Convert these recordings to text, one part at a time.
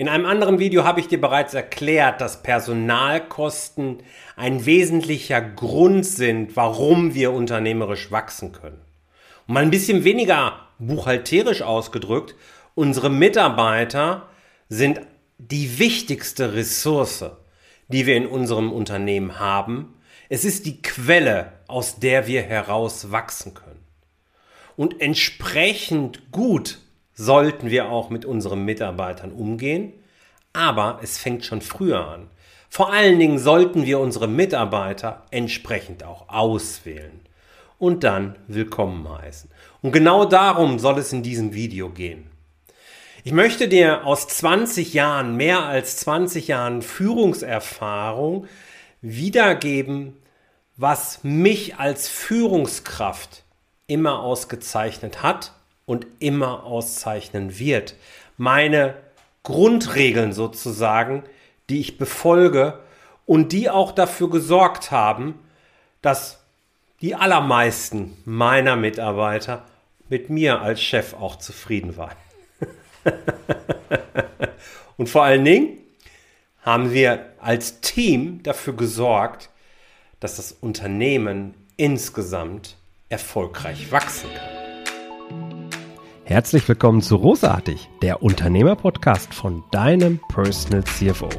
In einem anderen Video habe ich dir bereits erklärt, dass Personalkosten ein wesentlicher Grund sind, warum wir unternehmerisch wachsen können. Um mal ein bisschen weniger buchhalterisch ausgedrückt, unsere Mitarbeiter sind die wichtigste Ressource, die wir in unserem Unternehmen haben. Es ist die Quelle, aus der wir heraus wachsen können. Und entsprechend gut sollten wir auch mit unseren Mitarbeitern umgehen, aber es fängt schon früher an. Vor allen Dingen sollten wir unsere Mitarbeiter entsprechend auch auswählen und dann willkommen heißen. Und genau darum soll es in diesem Video gehen. Ich möchte dir aus 20 Jahren, mehr als 20 Jahren Führungserfahrung wiedergeben, was mich als Führungskraft immer ausgezeichnet hat und immer auszeichnen wird. Meine Grundregeln sozusagen, die ich befolge und die auch dafür gesorgt haben, dass die allermeisten meiner Mitarbeiter mit mir als Chef auch zufrieden waren. und vor allen Dingen haben wir als Team dafür gesorgt, dass das Unternehmen insgesamt erfolgreich wachsen kann. Herzlich willkommen zu Rosartig, der Unternehmerpodcast von deinem Personal CFO.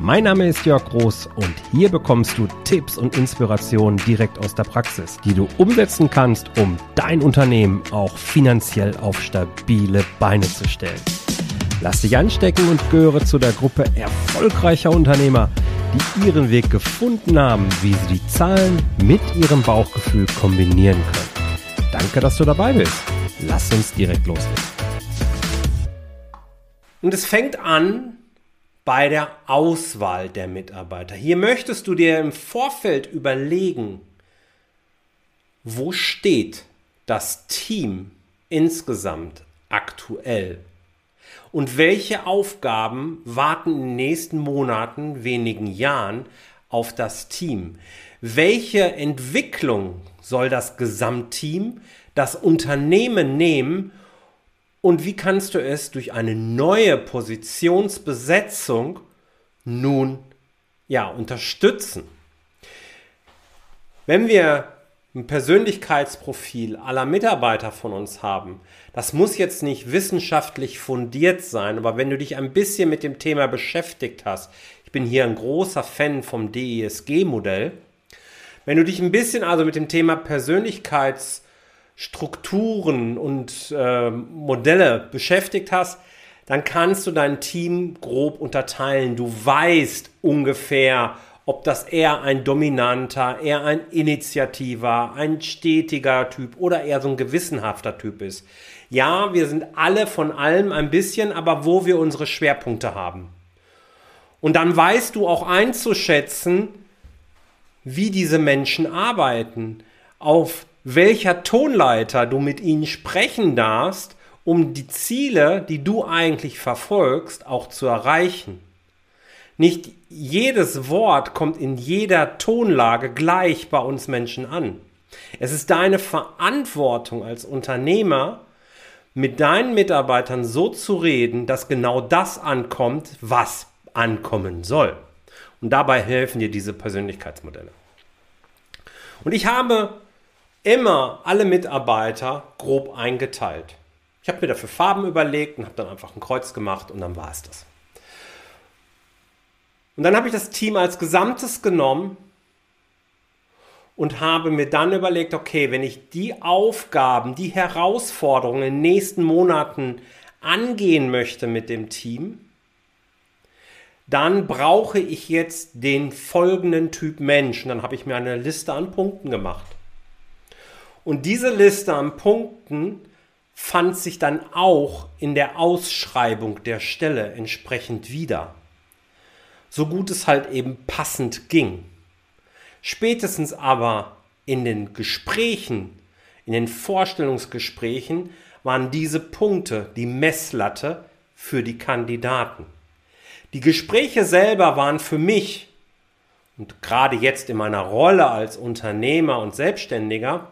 Mein Name ist Jörg Groß und hier bekommst du Tipps und Inspirationen direkt aus der Praxis, die du umsetzen kannst, um dein Unternehmen auch finanziell auf stabile Beine zu stellen. Lass dich anstecken und gehöre zu der Gruppe erfolgreicher Unternehmer, die ihren Weg gefunden haben, wie sie die Zahlen mit ihrem Bauchgefühl kombinieren können. Danke, dass du dabei bist. Lass uns direkt loslegen. Und es fängt an bei der Auswahl der Mitarbeiter. Hier möchtest du dir im Vorfeld überlegen, wo steht das Team insgesamt aktuell und welche Aufgaben warten in den nächsten Monaten, wenigen Jahren auf das Team? Welche Entwicklung soll das Gesamtteam, das Unternehmen nehmen und wie kannst du es durch eine neue Positionsbesetzung nun ja unterstützen? Wenn wir ein Persönlichkeitsprofil aller Mitarbeiter von uns haben, das muss jetzt nicht wissenschaftlich fundiert sein, aber wenn du dich ein bisschen mit dem Thema beschäftigt hast, ich bin hier ein großer Fan vom DESG-Modell, wenn du dich ein bisschen also mit dem Thema Persönlichkeitsprofil Strukturen und äh, Modelle beschäftigt hast, dann kannst du dein Team grob unterteilen. Du weißt ungefähr, ob das eher ein dominanter, eher ein initiativer, ein stetiger Typ oder eher so ein gewissenhafter Typ ist. Ja, wir sind alle von allem ein bisschen, aber wo wir unsere Schwerpunkte haben. Und dann weißt du auch einzuschätzen, wie diese Menschen arbeiten, auf welcher Tonleiter du mit ihnen sprechen darfst, um die Ziele, die du eigentlich verfolgst, auch zu erreichen. Nicht jedes Wort kommt in jeder Tonlage gleich bei uns Menschen an. Es ist deine Verantwortung als Unternehmer, mit deinen Mitarbeitern so zu reden, dass genau das ankommt, was ankommen soll. Und dabei helfen dir diese Persönlichkeitsmodelle. Und ich habe immer alle Mitarbeiter grob eingeteilt. Ich habe mir dafür Farben überlegt und habe dann einfach ein Kreuz gemacht und dann war es das. Und dann habe ich das Team als Gesamtes genommen und habe mir dann überlegt, okay, wenn ich die Aufgaben, die Herausforderungen in den nächsten Monaten angehen möchte mit dem Team, dann brauche ich jetzt den folgenden Typ Mensch. Und dann habe ich mir eine Liste an Punkten gemacht. Und diese Liste an Punkten fand sich dann auch in der Ausschreibung der Stelle entsprechend wieder. So gut es halt eben passend ging. Spätestens aber in den Gesprächen, in den Vorstellungsgesprächen waren diese Punkte die Messlatte für die Kandidaten. Die Gespräche selber waren für mich und gerade jetzt in meiner Rolle als Unternehmer und Selbstständiger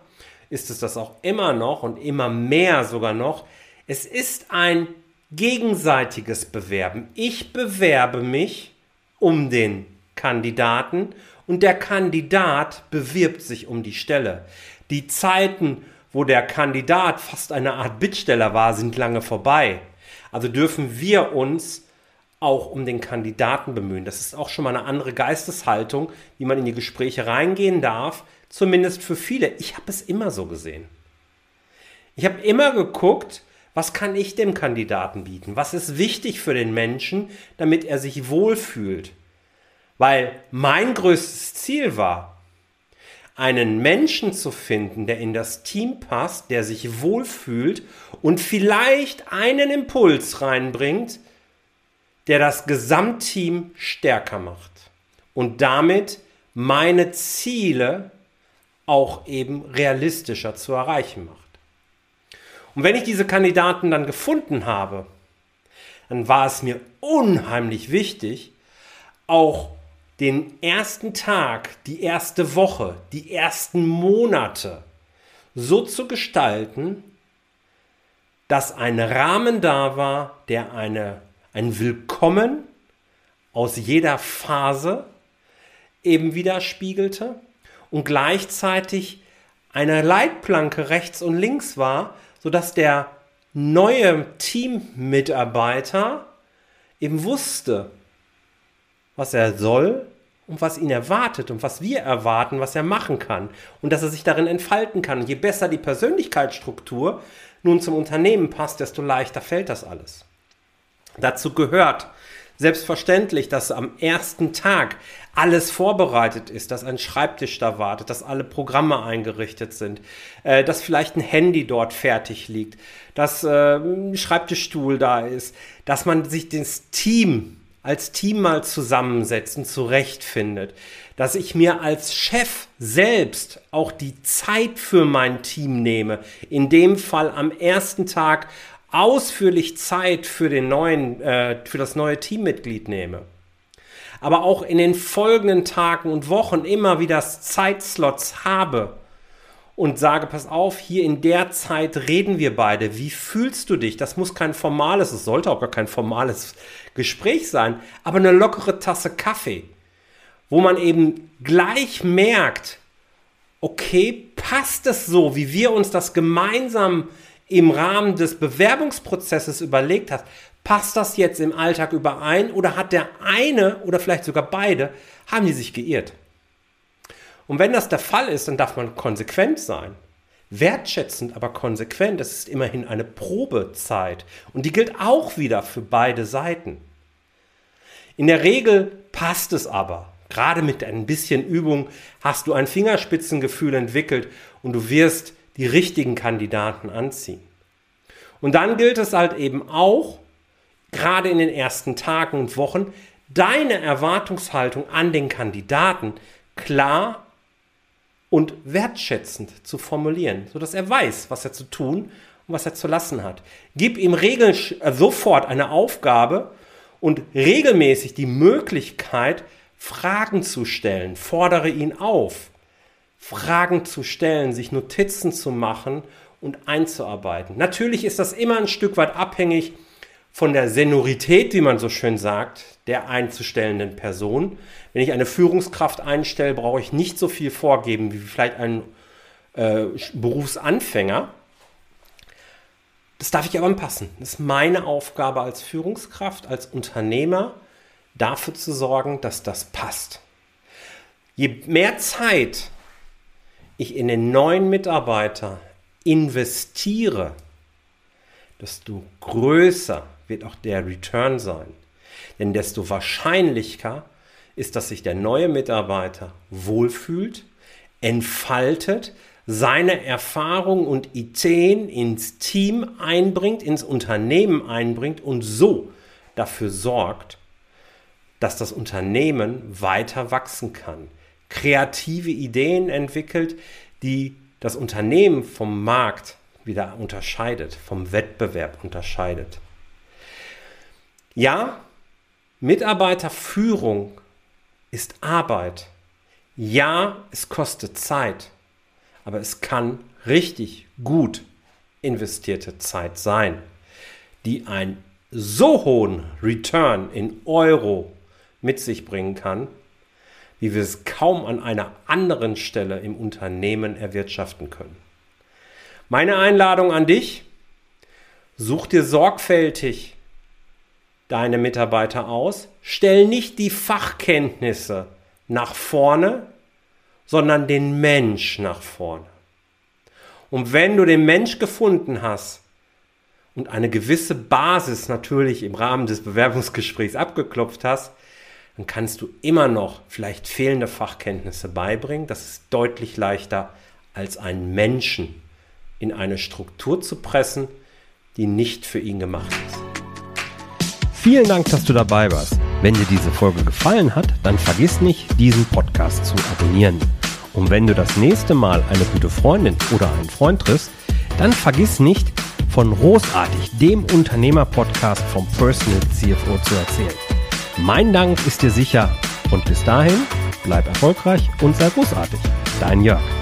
ist es das auch immer noch und immer mehr sogar noch. Es ist ein gegenseitiges Bewerben. Ich bewerbe mich um den Kandidaten und der Kandidat bewirbt sich um die Stelle. Die Zeiten, wo der Kandidat fast eine Art Bittsteller war, sind lange vorbei. Also dürfen wir uns auch um den Kandidaten bemühen. Das ist auch schon mal eine andere Geisteshaltung, wie man in die Gespräche reingehen darf, zumindest für viele. Ich habe es immer so gesehen. Ich habe immer geguckt, was kann ich dem Kandidaten bieten? Was ist wichtig für den Menschen, damit er sich wohlfühlt? Weil mein größtes Ziel war, einen Menschen zu finden, der in das Team passt, der sich wohlfühlt und vielleicht einen Impuls reinbringt, der das Gesamtteam stärker macht und damit meine Ziele auch eben realistischer zu erreichen macht. Und wenn ich diese Kandidaten dann gefunden habe, dann war es mir unheimlich wichtig, auch den ersten Tag, die erste Woche, die ersten Monate so zu gestalten, dass ein Rahmen da war, der eine, ein Willkommen aus jeder Phase eben widerspiegelte und gleichzeitig eine Leitplanke rechts und links war, sodass der neue Teammitarbeiter eben wusste, was er soll und was ihn erwartet und was wir erwarten, was er machen kann und dass er sich darin entfalten kann. Und je besser die Persönlichkeitsstruktur nun zum Unternehmen passt, desto leichter fällt das alles. Dazu gehört selbstverständlich, dass am ersten Tag alles vorbereitet ist, dass ein Schreibtisch da wartet, dass alle Programme eingerichtet sind, äh, dass vielleicht ein Handy dort fertig liegt, dass äh, ein Schreibtischstuhl da ist, dass man sich das Team als Team mal zusammensetzen, zurechtfindet, dass ich mir als Chef selbst auch die Zeit für mein Team nehme, in dem Fall am ersten Tag ausführlich Zeit für den neuen, äh, für das neue Teammitglied nehme aber auch in den folgenden Tagen und Wochen immer wieder Zeitslots habe und sage, pass auf, hier in der Zeit reden wir beide. Wie fühlst du dich? Das muss kein formales, es sollte auch gar kein formales Gespräch sein, aber eine lockere Tasse Kaffee, wo man eben gleich merkt, okay, passt es so, wie wir uns das gemeinsam im Rahmen des Bewerbungsprozesses überlegt haben? Passt das jetzt im Alltag überein oder hat der eine oder vielleicht sogar beide, haben die sich geirrt? Und wenn das der Fall ist, dann darf man konsequent sein. Wertschätzend, aber konsequent. Das ist immerhin eine Probezeit. Und die gilt auch wieder für beide Seiten. In der Regel passt es aber. Gerade mit ein bisschen Übung hast du ein Fingerspitzengefühl entwickelt und du wirst die richtigen Kandidaten anziehen. Und dann gilt es halt eben auch, gerade in den ersten Tagen und Wochen, deine Erwartungshaltung an den Kandidaten klar und wertschätzend zu formulieren, sodass er weiß, was er zu tun und was er zu lassen hat. Gib ihm regel äh, sofort eine Aufgabe und regelmäßig die Möglichkeit, Fragen zu stellen. Fordere ihn auf, Fragen zu stellen, sich Notizen zu machen und einzuarbeiten. Natürlich ist das immer ein Stück weit abhängig von der Senorität, wie man so schön sagt, der einzustellenden Person. Wenn ich eine Führungskraft einstelle, brauche ich nicht so viel vorgeben wie vielleicht ein äh, Berufsanfänger. Das darf ich aber anpassen. Das ist meine Aufgabe als Führungskraft, als Unternehmer, dafür zu sorgen, dass das passt. Je mehr Zeit ich in den neuen Mitarbeiter investiere, desto größer wird auch der Return sein. Denn desto wahrscheinlicher ist, dass sich der neue Mitarbeiter wohlfühlt, entfaltet, seine Erfahrungen und Ideen ins Team einbringt, ins Unternehmen einbringt und so dafür sorgt, dass das Unternehmen weiter wachsen kann, kreative Ideen entwickelt, die das Unternehmen vom Markt wieder unterscheidet, vom Wettbewerb unterscheidet. Ja, Mitarbeiterführung ist Arbeit. Ja, es kostet Zeit, aber es kann richtig gut investierte Zeit sein, die ein so hohen Return in Euro mit sich bringen kann, wie wir es kaum an einer anderen Stelle im Unternehmen erwirtschaften können. Meine Einladung an dich, such dir sorgfältig deine Mitarbeiter aus, stell nicht die Fachkenntnisse nach vorne, sondern den Mensch nach vorne. Und wenn du den Mensch gefunden hast und eine gewisse Basis natürlich im Rahmen des Bewerbungsgesprächs abgeklopft hast, dann kannst du immer noch vielleicht fehlende Fachkenntnisse beibringen. Das ist deutlich leichter, als einen Menschen in eine Struktur zu pressen, die nicht für ihn gemacht ist. Vielen Dank, dass du dabei warst. Wenn dir diese Folge gefallen hat, dann vergiss nicht, diesen Podcast zu abonnieren. Und wenn du das nächste Mal eine gute Freundin oder einen Freund triffst, dann vergiss nicht, von Großartig, dem Unternehmer-Podcast vom Personal CFO zu erzählen. Mein Dank ist dir sicher und bis dahin bleib erfolgreich und sei großartig. Dein Jörg.